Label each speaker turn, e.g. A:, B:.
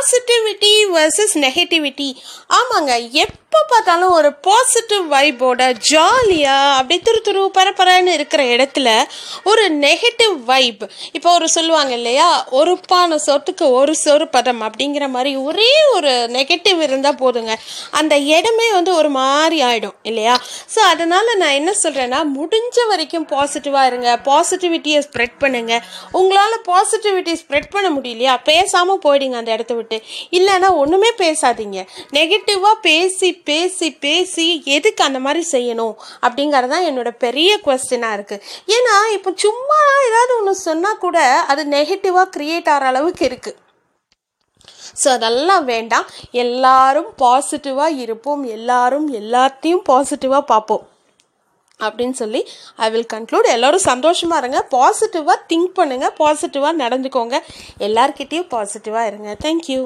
A: Positivity versus negativity ஆமாங்க எப்போ பார்த்தாலும் ஒரு பாசிட்டிவ் வைப்போட ஜாலியாக அப்படியே துரு துரு பரப்பரன்னு இருக்கிற இடத்துல ஒரு நெகட்டிவ் வைப் இப்போ ஒரு சொல்லுவாங்க இல்லையா? ஒரு பான சொத்துக்கு ஒரு சொறு பதம் அப்படிங்கிற மாதிரி ஒரே ஒரு நெகட்டிவ் இருந்தால் போதுங்க. அந்த இடமே வந்து ஒரு மாதிரி ஆகிடும் இல்லையா? ஸோ அதனால் நான் என்ன சொல்கிறேன்னா முடிஞ்ச வரைக்கும் பாசிட்டிவாக இருங்க. பாசிட்டிவிட்டியை ஸ்ப்ரெட் பண்ணுங்கள் உங்களால் பாசிட்டிவிட்டி ஸ்ப்ரெட் பண்ண முடியலையா? பேசாமல் போயிடுங்க அந்த இடத்த விட்டு. இல்லைன்னா ஒன்றுமே பேசாதீங்க. நெகட்டிவாக பேசி பேசி பேசி எதுக்கு அந்த மாதிரி செய்யணும் அப்படிங்கிறது தான் என்னோட பெரிய கொஸ்டினாக இருக்குது ஏன்னா இப்போ சும்மா ஏதாவது ஒன்று சொன்னால் கூட அது நெகட்டிவாக க்ரியேட் ஆகிற அளவுக்கு இருக்குது ஸோ அதெல்லாம் வேண்டாம். எல்லாரும் பாசிட்டிவாக இருப்போம். எல்லாரும் எல்லாத்தையும் பாசிட்டிவாக பார்ப்போம். அப்படின்னு சொல்லி ஐ வில் கன்க்ளூட் எல்லோரும் சந்தோஷமாக இருங்க. பாசிட்டிவாக திங்க் பண்ணுங்கள் பாசிட்டிவாக நடந்துக்கோங்க. எல்லார்கிட்டேயும் பாசிட்டிவாக இருங்க. தேங்க்யூ